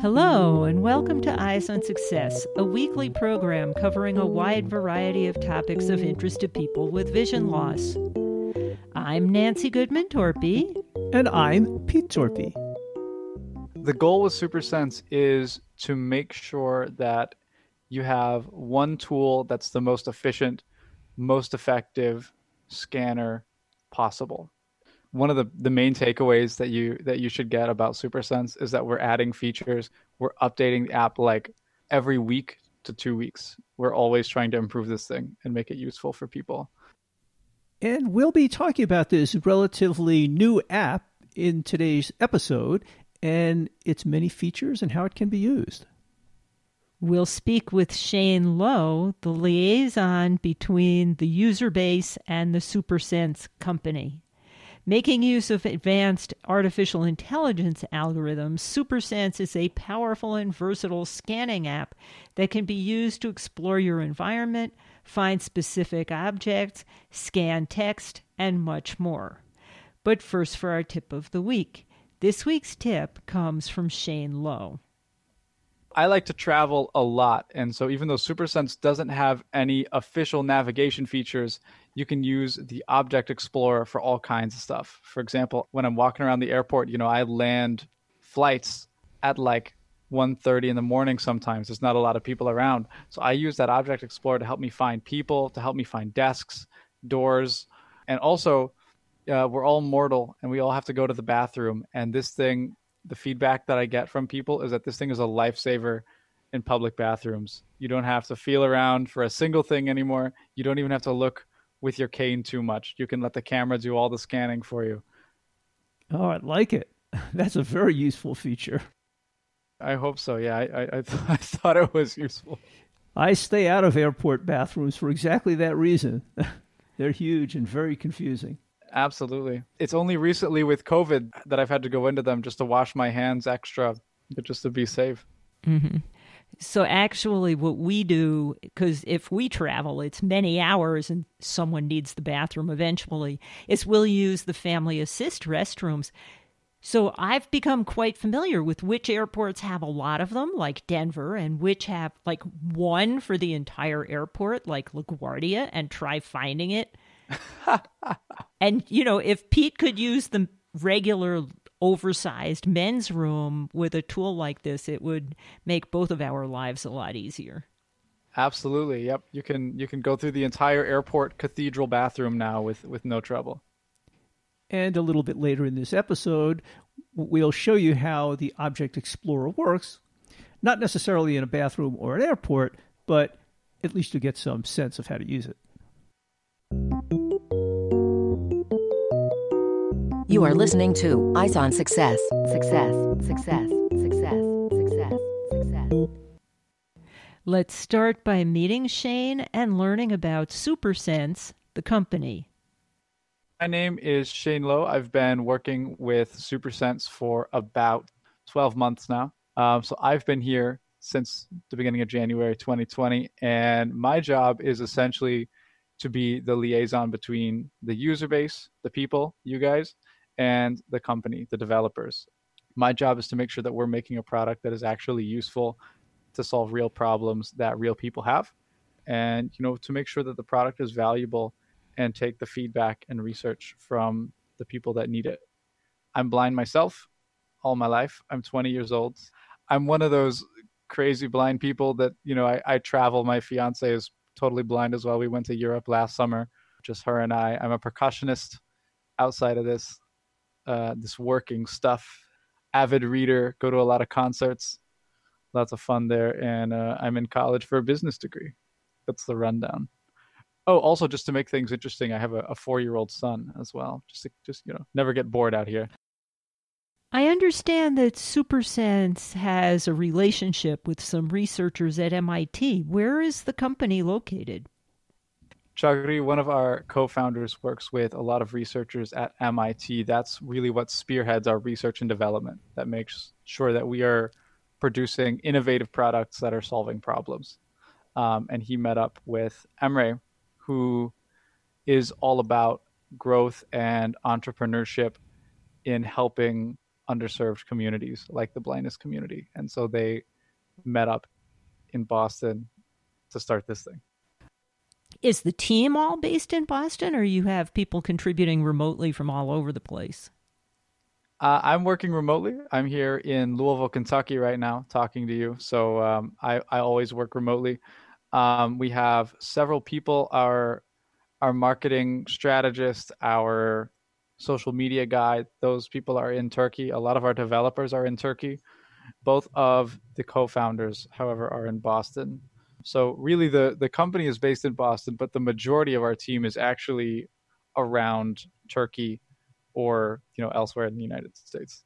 Hello, and welcome to Eyes on Success, a weekly program covering a wide variety of topics of interest to people with vision loss. I'm Nancy Goodman Torpy. And I'm Pete Torpy. The goal with SuperSense is to make sure that you have one tool that's the most efficient, most effective scanner possible one of the, the main takeaways that you that you should get about SuperSense is that we're adding features. We're updating the app like every week to two weeks. We're always trying to improve this thing and make it useful for people. And we'll be talking about this relatively new app in today's episode and its many features and how it can be used. We'll speak with Shane Lowe, the liaison between the user base and the SuperSense company. Making use of advanced artificial intelligence algorithms, SuperSense is a powerful and versatile scanning app that can be used to explore your environment, find specific objects, scan text, and much more. But first, for our tip of the week. This week's tip comes from Shane Lowe. I like to travel a lot, and so even though SuperSense doesn't have any official navigation features, you can use the Object Explorer for all kinds of stuff. For example, when I'm walking around the airport, you know, I land flights at like 1.30 in the morning sometimes. There's not a lot of people around. So I use that Object Explorer to help me find people, to help me find desks, doors, and also uh, we're all mortal and we all have to go to the bathroom. And this thing, the feedback that I get from people is that this thing is a lifesaver in public bathrooms. You don't have to feel around for a single thing anymore. You don't even have to look with your cane too much. You can let the camera do all the scanning for you. Oh, I like it. That's a very useful feature. I hope so. Yeah, I I, I, th- I thought it was useful. I stay out of airport bathrooms for exactly that reason. They're huge and very confusing. Absolutely. It's only recently with COVID that I've had to go into them just to wash my hands extra, just to be safe. Mm-hmm. So actually, what we do, because if we travel, it's many hours and someone needs the bathroom eventually, is we'll use the family assist restrooms. So I've become quite familiar with which airports have a lot of them, like Denver, and which have like one for the entire airport, like LaGuardia, and try finding it. and, you know, if Pete could use the regular oversized men's room with a tool like this, it would make both of our lives a lot easier. Absolutely. Yep. You can you can go through the entire airport cathedral bathroom now with with no trouble. And a little bit later in this episode, we'll show you how the Object Explorer works, not necessarily in a bathroom or an airport, but at least you get some sense of how to use it. You are listening to Eyes on Success. Success, success, success, success, success. Let's start by meeting Shane and learning about SuperSense, the company. My name is Shane Lowe. I've been working with SuperSense for about 12 months now. Um, so I've been here since the beginning of January 2020, and my job is essentially to be the liaison between the user base, the people, you guys, and the company, the developers. My job is to make sure that we're making a product that is actually useful to solve real problems that real people have and you know to make sure that the product is valuable and take the feedback and research from the people that need it. I'm blind myself all my life. I'm 20 years old. I'm one of those crazy blind people that, you know, I, I travel. My fiance is totally blind as well. We went to Europe last summer, just her and I. I'm a percussionist outside of this uh, this working stuff. Avid reader, go to a lot of concerts, lots of fun there, and uh, I'm in college for a business degree. That's the rundown. Oh, also just to make things interesting, I have a, a four-year-old son as well. Just to, just you know, never get bored out here. I understand that SuperSense has a relationship with some researchers at MIT. Where is the company located? Cagri, one of our co-founders, works with a lot of researchers at MIT. That's really what spearheads our research and development. That makes sure that we are producing innovative products that are solving problems. Um, and he met up with Emre, who is all about growth and entrepreneurship in helping underserved communities like the blindness community. And so they met up in Boston to start this thing. Is the team all based in Boston, or you have people contributing remotely from all over the place? Uh, I'm working remotely. I'm here in Louisville, Kentucky right now, talking to you. So um, I, I always work remotely. Um, we have several people. Our our marketing strategist, our social media guy, those people are in Turkey. A lot of our developers are in Turkey. Both of the co-founders, however, are in Boston. So really, the the company is based in Boston, but the majority of our team is actually around Turkey or you know elsewhere in the United States.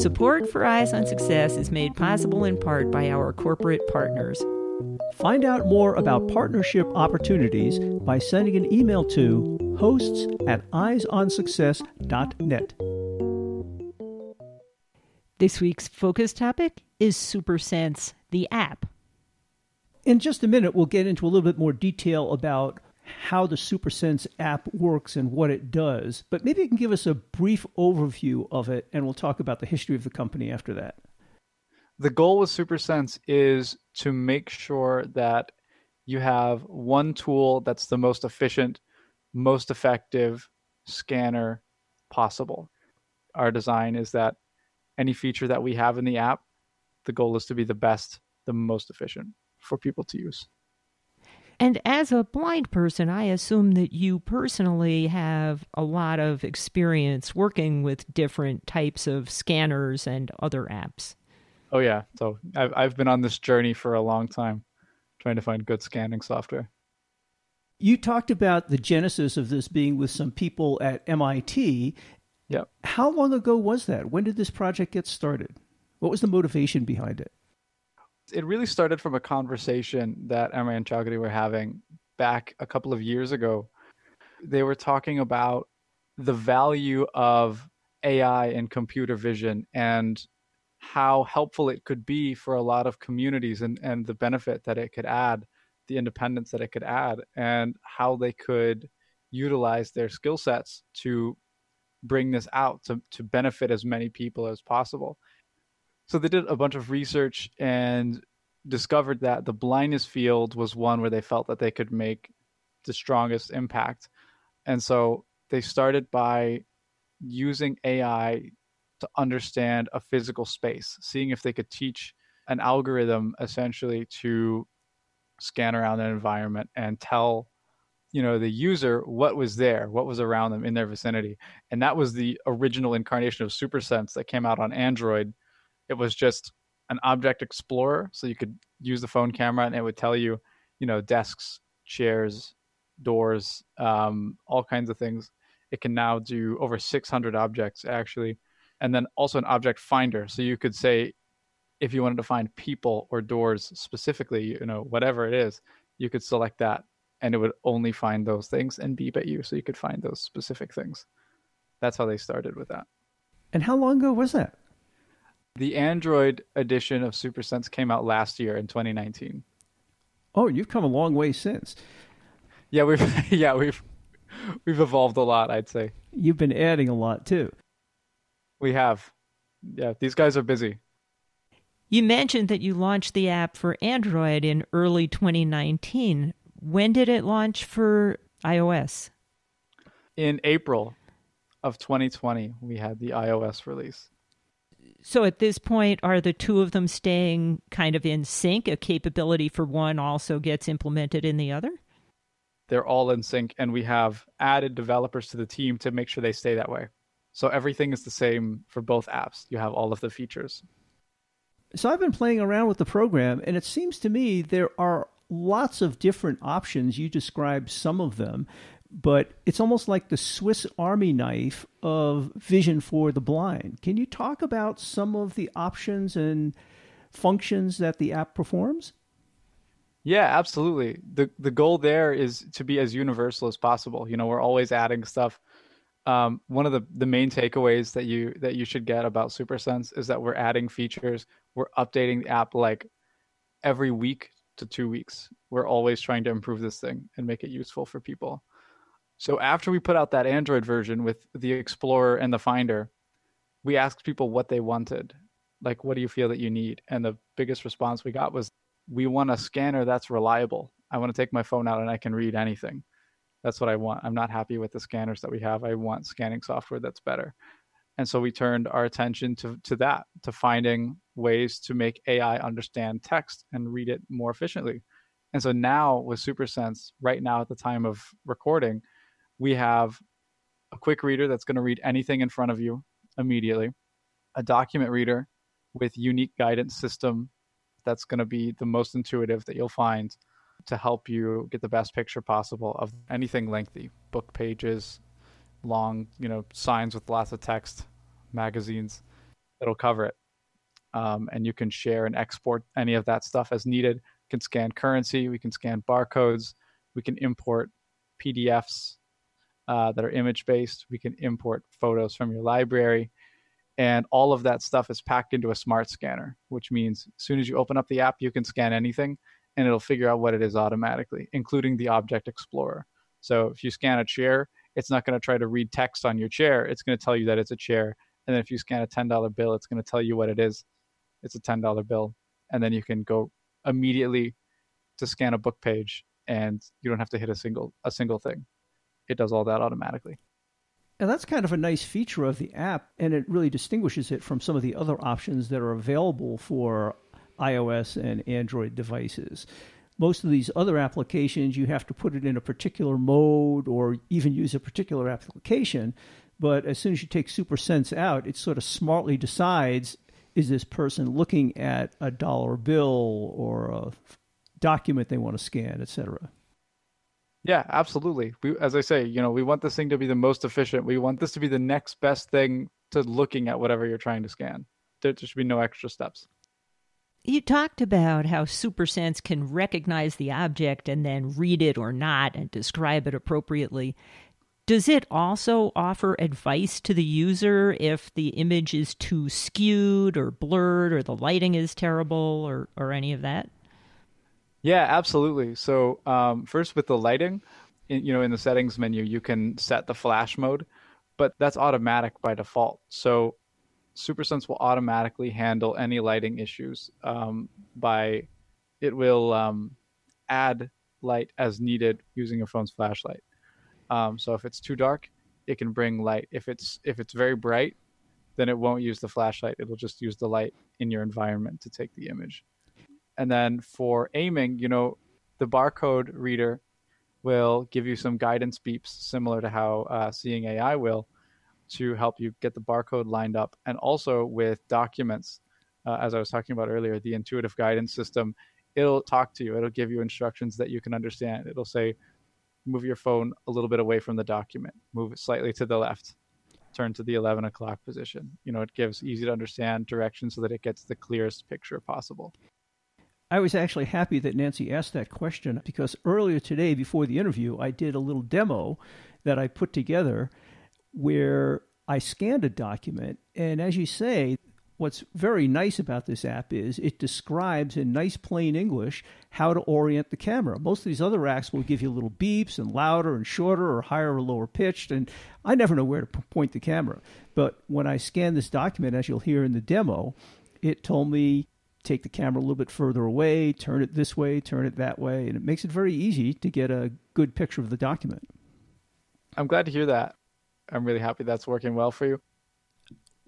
Support for Eyes on Success is made possible in part by our corporate partners. Find out more about partnership opportunities by sending an email to hosts at eyesonsuccess.net. This week's focus topic is SuperSense, the app. In just a minute, we'll get into a little bit more detail about how the SuperSense app works and what it does, but maybe you can give us a brief overview of it and we'll talk about the history of the company after that. The goal with SuperSense is to make sure that you have one tool that's the most efficient, most effective scanner possible. Our design is that any feature that we have in the app, the goal is to be the best, the most efficient for people to use. And as a blind person, I assume that you personally have a lot of experience working with different types of scanners and other apps. Oh yeah, so I've I've been on this journey for a long time, trying to find good scanning software. You talked about the genesis of this being with some people at MIT. Yeah. How long ago was that? When did this project get started? What was the motivation behind it? it really started from a conversation that Emre and Cagri were having back a couple of years ago. They were talking about the value of AI and computer vision and how helpful it could be for a lot of communities and, and the benefit that it could add, the independence that it could add, and how they could utilize their skill sets to bring this out to, to benefit as many people as possible. So they did a bunch of research and discovered that the blindness field was one where they felt that they could make the strongest impact. And so they started by using AI to understand a physical space, seeing if they could teach an algorithm essentially to scan around an environment and tell you know the user what was there what was around them in their vicinity. And that was the original incarnation of supersense that came out on android. It was just an object explorer so you could use the phone camera and it would tell you you know desks chairs doors um, all kinds of things. It can now do over 600 objects actually. And then also an object finder. So you could say if you wanted to find people or doors specifically you know whatever it is you could select that and it would only find those things and beep at you so you could find those specific things that's how they started with that and how long ago was that the Android edition of SuperSense came out last year in 2019. Oh, you've come a long way since. Yeah, we've yeah we've we've evolved a lot. I'd say you've been adding a lot too. We have. Yeah, these guys are busy. You mentioned that you launched the app for Android in early 2019. When did it launch for iOS? In April of 2020, we had the iOS release. So at this point, are the two of them staying kind of in sync? A capability for one also gets implemented in the other? They're all in sync, and we have added developers to the team to make sure they stay that way. So everything is the same for both apps. You have all of the features. So I've been playing around with the program, and it seems to me there are lots of different options. You described some of them but it's almost like the Swiss Army knife of vision for the blind. Can you talk about some of the options and functions that the app performs? Yeah, absolutely. The the goal there is to be as universal as possible. You know, we're always adding stuff. Um, one of the, the main takeaways that you that you should get about SuperSense is that we're adding features. We're updating the app like every week to two weeks. We're always trying to improve this thing and make it useful for people. So after we put out that Android version with the Explorer and the Finder, we asked people what they wanted. Like, what do you feel that you need? And the biggest response we got was, we want a scanner that's reliable. I want to take my phone out and I can read anything. That's what I want. I'm not happy with the scanners that we have. I want scanning software that's better. And so we turned our attention to, to that, to finding ways to make AI understand text and read it more efficiently. And so now with SuperSense, right now at the time of recording, we have a quick reader that's going to read anything in front of you immediately, a document reader with unique guidance system that's going to be the most intuitive that you'll find to help you get the best picture possible of anything lengthy, book pages, long, you know, signs with lots of text, magazines. It'll cover it. Um, and you can share and export any of that stuff as needed. We can scan currency, we can scan barcodes, we can import PDFs uh, that are image based, we can import photos from your library. And all of that stuff is packed into a smart scanner, which means as soon as you open up the app, you can scan anything and it'll figure out what it is automatically, including the Object Explorer. So if you scan a chair, it's not going to try to read text on your chair. It's going to tell you that it's a chair. And then if you scan a $10 bill, it's going to tell you what it is. It's a $10 bill. And then you can go immediately to scan a book page and you don't have to hit a single a single thing. It does all that automatically. And that's kind of a nice feature of the app, and it really distinguishes it from some of the other options that are available for iOS and Android devices. Most of these other applications, you have to put it in a particular mode or even use a particular application. But as soon as you take SuperSense out, it sort of smartly decides is this person looking at a dollar bill or a document they want to scan, etc. Yeah, absolutely. We, as I say, you know, we want this thing to be the most efficient. We want this to be the next best thing to looking at whatever you're trying to scan. There, there should be no extra steps. You talked about how SuperSense can recognize the object and then read it or not and describe it appropriately. Does it also offer advice to the user if the image is too skewed or blurred or the lighting is terrible or, or any of that? Yeah, absolutely. So, um, first with the lighting, in, you know, in the settings menu, you can set the flash mode, but that's automatic by default. So, SuperSense will automatically handle any lighting issues um, by it will um, add light as needed using your phone's flashlight. Um, so if it's too dark, it can bring light. If it's if it's very bright, then it won't use the flashlight. It'll just use the light in your environment to take the image. And then for aiming, you know, the barcode reader will give you some guidance beeps similar to how uh, Seeing AI will to help you get the barcode lined up. And also with documents, uh, as I was talking about earlier, the intuitive guidance system, it'll talk to you. It'll give you instructions that you can understand. It'll say, move your phone a little bit away from the document, move it slightly to the left, turn to the 11 o'clock position. You know, it gives easy to understand direction so that it gets the clearest picture possible. I was actually happy that Nancy asked that question because earlier today, before the interview, I did a little demo that I put together where I scanned a document. And as you say, what's very nice about this app is it describes in nice plain English how to orient the camera. Most of these other apps will give you little beeps and louder and shorter or higher or lower pitched, and I never know where to point the camera. But when I scan this document, as you'll hear in the demo, it told me take the camera a little bit further away, turn it this way, turn it that way, and it makes it very easy to get a good picture of the document. I'm glad to hear that. I'm really happy that's working well for you.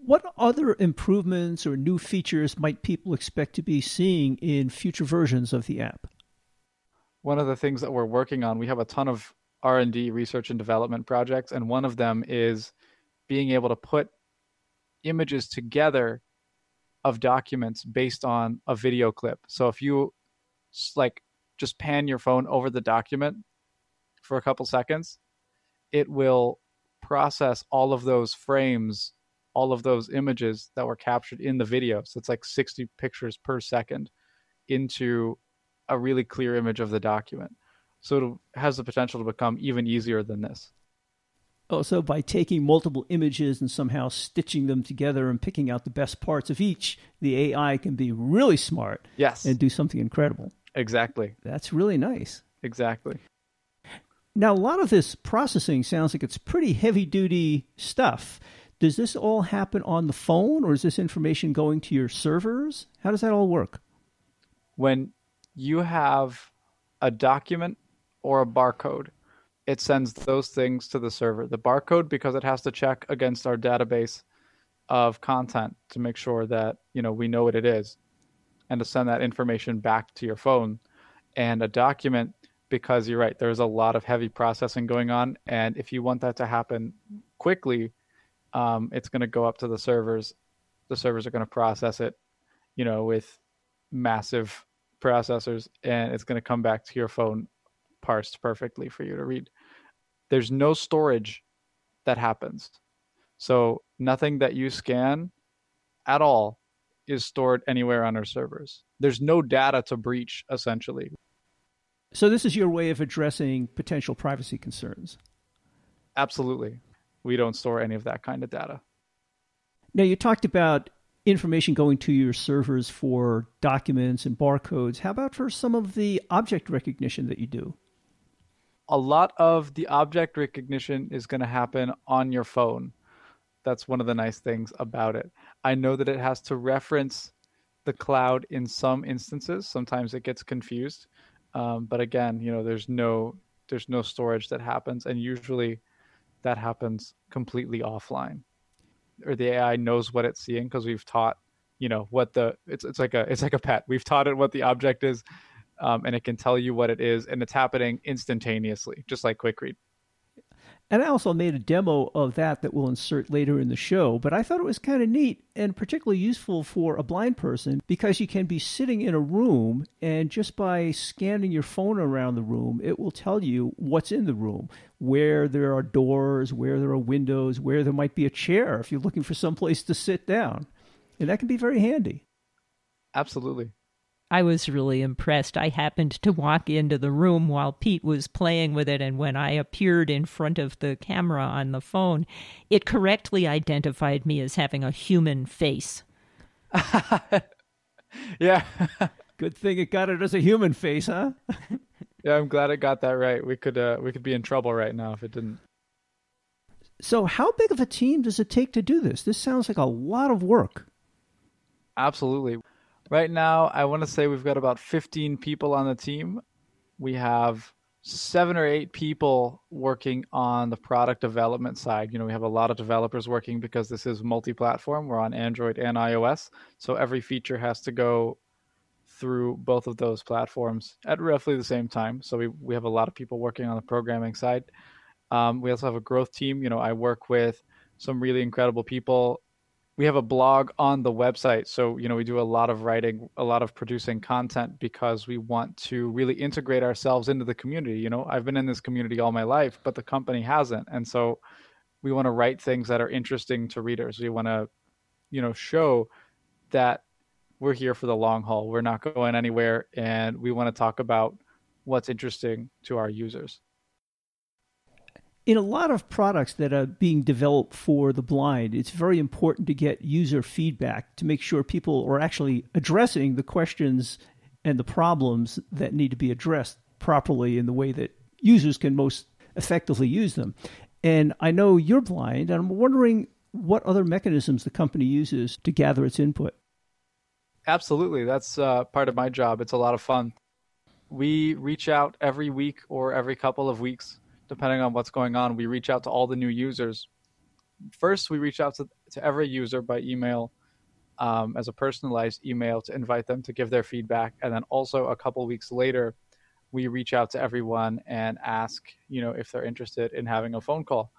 What other improvements or new features might people expect to be seeing in future versions of the app? One of the things that we're working on, we have a ton of R&D research and development projects and one of them is being able to put images together of documents based on a video clip. So if you like just pan your phone over the document for a couple seconds, it will process all of those frames, all of those images that were captured in the video. So it's like 60 pictures per second into a really clear image of the document. So it has the potential to become even easier than this. Oh, also, by taking multiple images and somehow stitching them together and picking out the best parts of each, the AI can be really smart. Yes. And do something incredible. Exactly. That's really nice. Exactly. Now, a lot of this processing sounds like it's pretty heavy duty stuff. Does this all happen on the phone or is this information going to your servers? How does that all work? When you have a document or a barcode, it sends those things to the server. The barcode because it has to check against our database of content to make sure that, you know, we know what it is and to send that information back to your phone. And a document because you're right, there's a lot of heavy processing going on and if you want that to happen quickly, um, it's going to go up to the servers. The servers are going to process it, you know, with massive processors, and it's going to come back to your phone parsed perfectly for you to read. There's no storage that happens. So nothing that you scan at all is stored anywhere on our servers. There's no data to breach, essentially. So, this is your way of addressing potential privacy concerns? Absolutely we don't store any of that kind of data. Now, you talked about information going to your servers for documents and barcodes. How about for some of the object recognition that you do? A lot of the object recognition is going to happen on your phone. That's one of the nice things about it. I know that it has to reference the cloud in some instances. Sometimes it gets confused, um, but again, you know, there's no there's no storage that happens, and usually that happens completely offline. Or the ai knows what it's seeing because we've taught you know what the it's it's like a it's like a pet. We've taught it what the object is um, and it can tell you what it is and it's happening instantaneously just like quick read and I also made a demo of that that we'll insert later in the show. But I thought it was kind of neat and particularly useful for a blind person because you can be sitting in a room and just by scanning your phone around the room, it will tell you what's in the room, where there are doors, where there are windows, where there might be a chair if you're looking for some place to sit down. And that can be very handy. Absolutely. I was really impressed. I happened to walk into the room while Pete was playing with it, and when I appeared in front of the camera on the phone, it correctly identified me as having a human face. yeah. Good thing it got it as a human face, huh? yeah, I'm glad it got that right. We could uh, we could be in trouble right now if it didn't. So, how big of a team does it take to do this? This sounds like a lot of work. Absolutely. Right now, I want to say we've got about 15 people on the team. We have seven or eight people working on the product development side. You know, we have a lot of developers working because this is multi platform. We're on Android and iOS. So every feature has to go through both of those platforms at roughly the same time. So we, we have a lot of people working on the programming side. Um, we also have a growth team. You know, I work with some really incredible people we have a blog on the website so you know we do a lot of writing a lot of producing content because we want to really integrate ourselves into the community you know? I've been in this community all my life but the company hasn't and so we want to write things that are interesting to readers. We want to you know show that we're here for the long haul. We're not going anywhere and we want to talk about what's interesting to our users in a lot of products that are being developed for the blind, it's very important to get user feedback to make sure people are actually addressing the questions and the problems that need to be addressed properly in the way that users can most effectively use them. And I know you're blind, and I'm wondering what other mechanisms the company uses to gather its input. Absolutely. That's uh, part of my job. It's a lot of fun. We reach out every week or every couple of weeks depending on what's going on, we reach out to all the new users. First, we reach out to, to every user by email um, as a personalized email to invite them to give their feedback. And then also a couple weeks later, we reach out to everyone and ask, you know, if they're interested in having a phone call.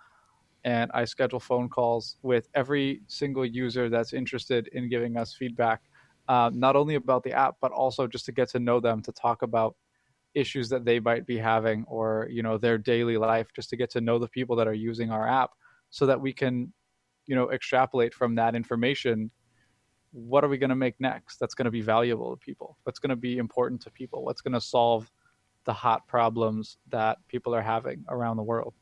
And I schedule phone calls with every single user that's interested in giving us feedback, uh, not only about the app, but also just to get to know them, to talk about issues that they might be having or you know their daily life just to get to know the people that are using our app so that we can you know extrapolate from that information what are we going to make next that's going to be valuable to people? What's going to be important to people? What's going to solve the hot problems that people are having around the world?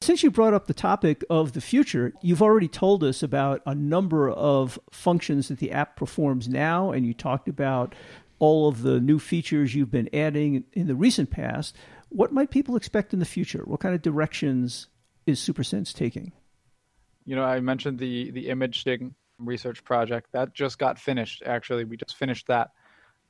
Since you brought up the topic of the future, you've already told us about a number of functions that the app performs now, and you talked about all of the new features you've been adding in the recent past. What might people expect in the future? What kind of directions is SuperSense taking? You know, I mentioned the the imaging research project that just got finished. Actually, we just finished that,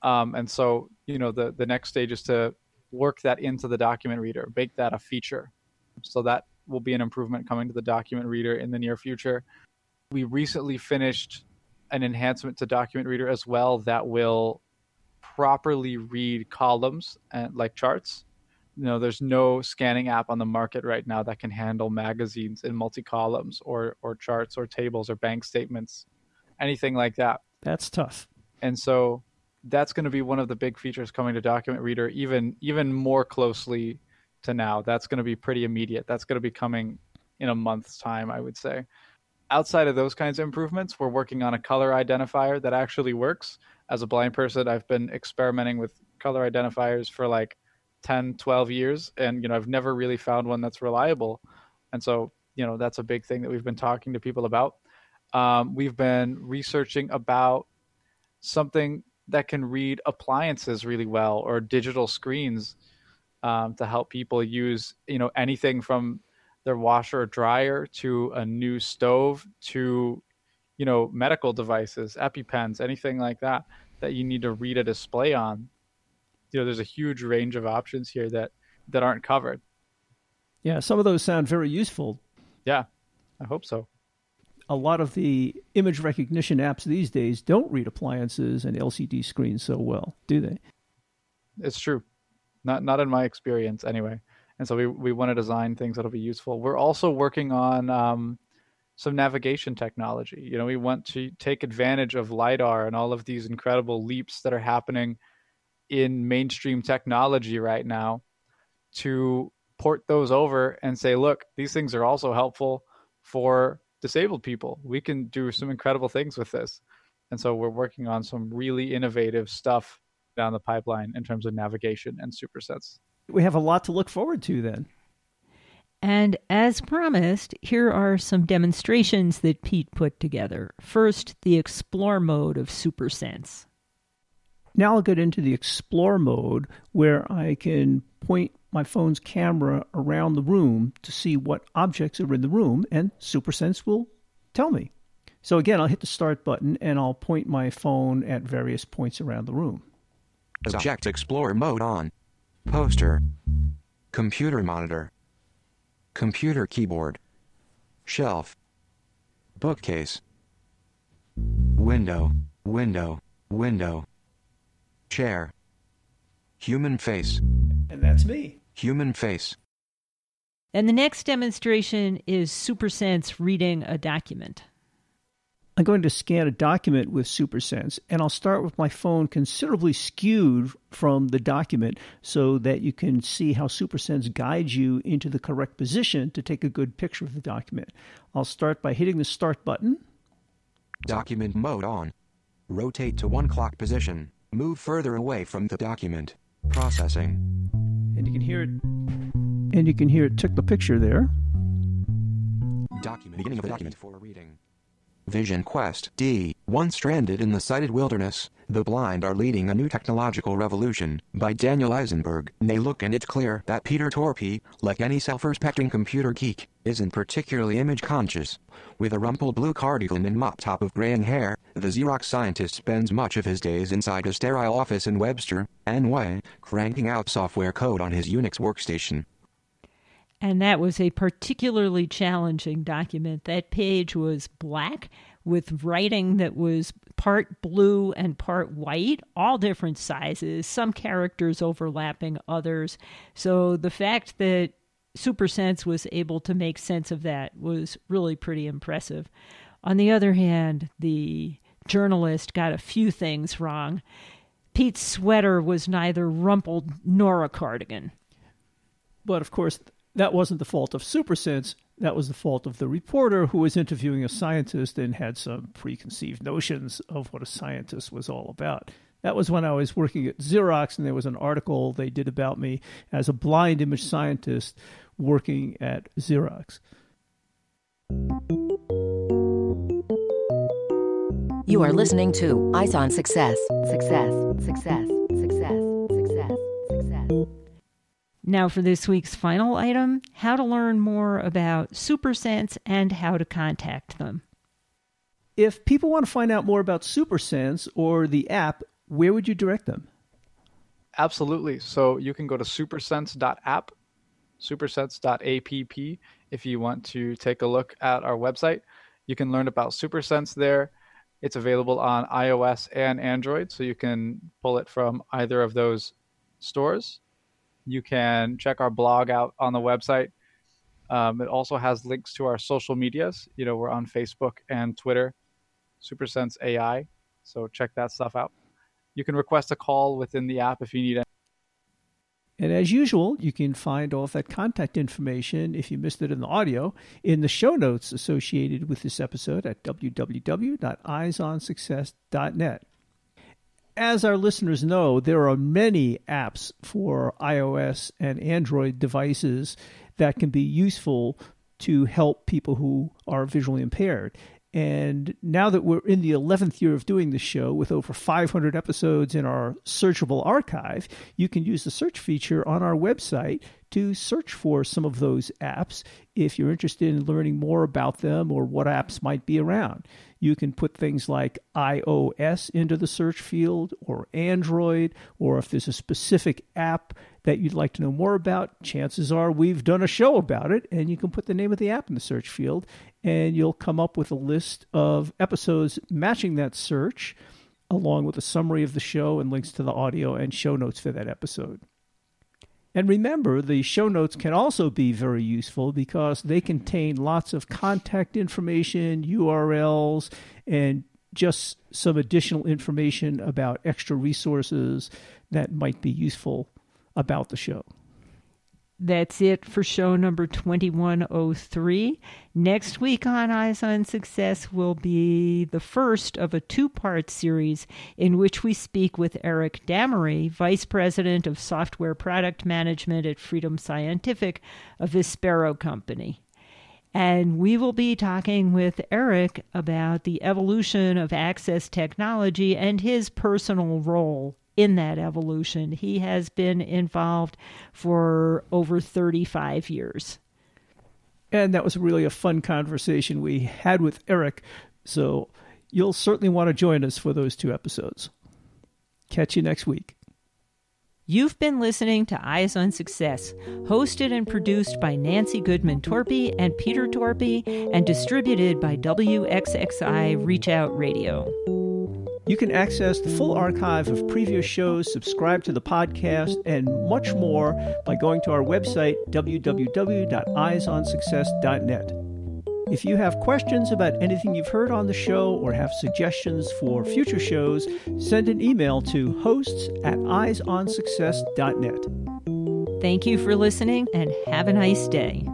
um, and so you know the the next stage is to work that into the document reader, make that a feature. So that will be an improvement coming to the document reader in the near future. We recently finished an enhancement to document reader as well that will properly read columns and like charts. You know, there's no scanning app on the market right now that can handle magazines in multi columns or or charts or tables or bank statements, anything like that. That's tough. And so that's going to be one of the big features coming to document reader even even more closely to now that's going to be pretty immediate that's going to be coming in a month's time i would say outside of those kinds of improvements we're working on a color identifier that actually works as a blind person i've been experimenting with color identifiers for like 10 12 years and you know i've never really found one that's reliable. And so you know that's a big thing that we've been talking to people about. Um, we've been researching about something that can read appliances really well or digital screens um, to help people use you know anything from their washer or dryer to a new stove to you know medical devices epipens anything like that that you need to read a display on you know there's a huge range of options here that that aren't covered yeah some of those sound very useful yeah i hope so a lot of the image recognition apps these days don't read appliances and LCD screens so well, do they? It's true. Not not in my experience anyway. And so we we want to design things that'll be useful. We're also working on um, some navigation technology. You know, we want to take advantage of lidar and all of these incredible leaps that are happening in mainstream technology right now to port those over and say, look, these things are also helpful for disabled people. We can do some incredible things with this. And so we're working on some really innovative stuff down the pipeline in terms of navigation and SuperSense. We have a lot to look forward to then. And as promised, here are some demonstrations that Pete put together. First, the explore mode of SuperSense. Now I'll get into the explore mode where I can point my phone's camera around the room to see what objects are in the room, and SuperSense will tell me. So again, I'll hit the start button and I'll point my phone at various points around the room. Object Explorer mode on. Poster. Computer monitor. Computer keyboard. Shelf. Bookcase. Window. Window. Window. Chair. Human face. And that's me. Human face. And the next demonstration is SuperSense reading a document. I'm going to scan a document with SuperSense, and I'll start with my phone considerably skewed from the document so that you can see how SuperSense guides you into the correct position to take a good picture of the document. I'll start by hitting the Start button. Document mode on. Rotate to one clock position. Move further away from the document. Processing. And you can hear it and you can hear it took the picture there. Document. Beginning of the document for reading. Vision Quest D. One Stranded in the Sighted Wilderness, The Blind Are Leading a New Technological Revolution, by Daniel Eisenberg. They look and it's clear that Peter Torpy, like any self-respecting computer geek, isn't particularly image conscious. With a rumpled blue cardigan and mop top of graying hair, the Xerox scientist spends much of his days inside a sterile office in Webster, NY, cranking out software code on his Unix workstation. And that was a particularly challenging document. That page was black with writing that was part blue and part white, all different sizes, some characters overlapping others. So the fact that SuperSense was able to make sense of that was really pretty impressive. On the other hand, the journalist got a few things wrong. Pete's sweater was neither rumpled nor a cardigan. But of course, that wasn't the fault of SuperSense. That was the fault of the reporter who was interviewing a scientist and had some preconceived notions of what a scientist was all about. That was when I was working at Xerox, and there was an article they did about me as a blind image scientist working at Xerox. You are listening to Eyes on Success. Success. Success. Success. Success. Success. Now, for this week's final item how to learn more about SuperSense and how to contact them. If people want to find out more about SuperSense or the app, where would you direct them? Absolutely. So you can go to supersense.app, supersense.app if you want to take a look at our website. You can learn about SuperSense there. It's available on iOS and Android, so you can pull it from either of those stores. You can check our blog out on the website. Um, it also has links to our social medias. You know, we're on Facebook and Twitter, SuperSense AI. So check that stuff out. You can request a call within the app if you need it. And as usual, you can find all of that contact information, if you missed it in the audio, in the show notes associated with this episode at www.eyesonsuccess.net. As our listeners know, there are many apps for iOS and Android devices that can be useful to help people who are visually impaired. And now that we're in the 11th year of doing this show with over 500 episodes in our searchable archive, you can use the search feature on our website to search for some of those apps if you're interested in learning more about them or what apps might be around. You can put things like iOS into the search field or Android, or if there's a specific app that you'd like to know more about, chances are we've done a show about it, and you can put the name of the app in the search field, and you'll come up with a list of episodes matching that search, along with a summary of the show and links to the audio and show notes for that episode. And remember, the show notes can also be very useful because they contain lots of contact information, URLs, and just some additional information about extra resources that might be useful about the show. That's it for show number 2103. Next week on Eyes on Success will be the first of a two part series in which we speak with Eric Damery, Vice President of Software Product Management at Freedom Scientific, a Vispero company. And we will be talking with Eric about the evolution of access technology and his personal role in that evolution. He has been involved for over 35 years. And that was really a fun conversation we had with Eric. So you'll certainly want to join us for those two episodes. Catch you next week. You've been listening to Eyes on Success, hosted and produced by Nancy Goodman Torpy and Peter Torpy, and distributed by WXXI Reach Out Radio. You can access the full archive of previous shows, subscribe to the podcast, and much more by going to our website, www.eyesonsuccess.net. If you have questions about anything you've heard on the show or have suggestions for future shows, send an email to hosts at eyesonsuccess.net. Thank you for listening and have a nice day.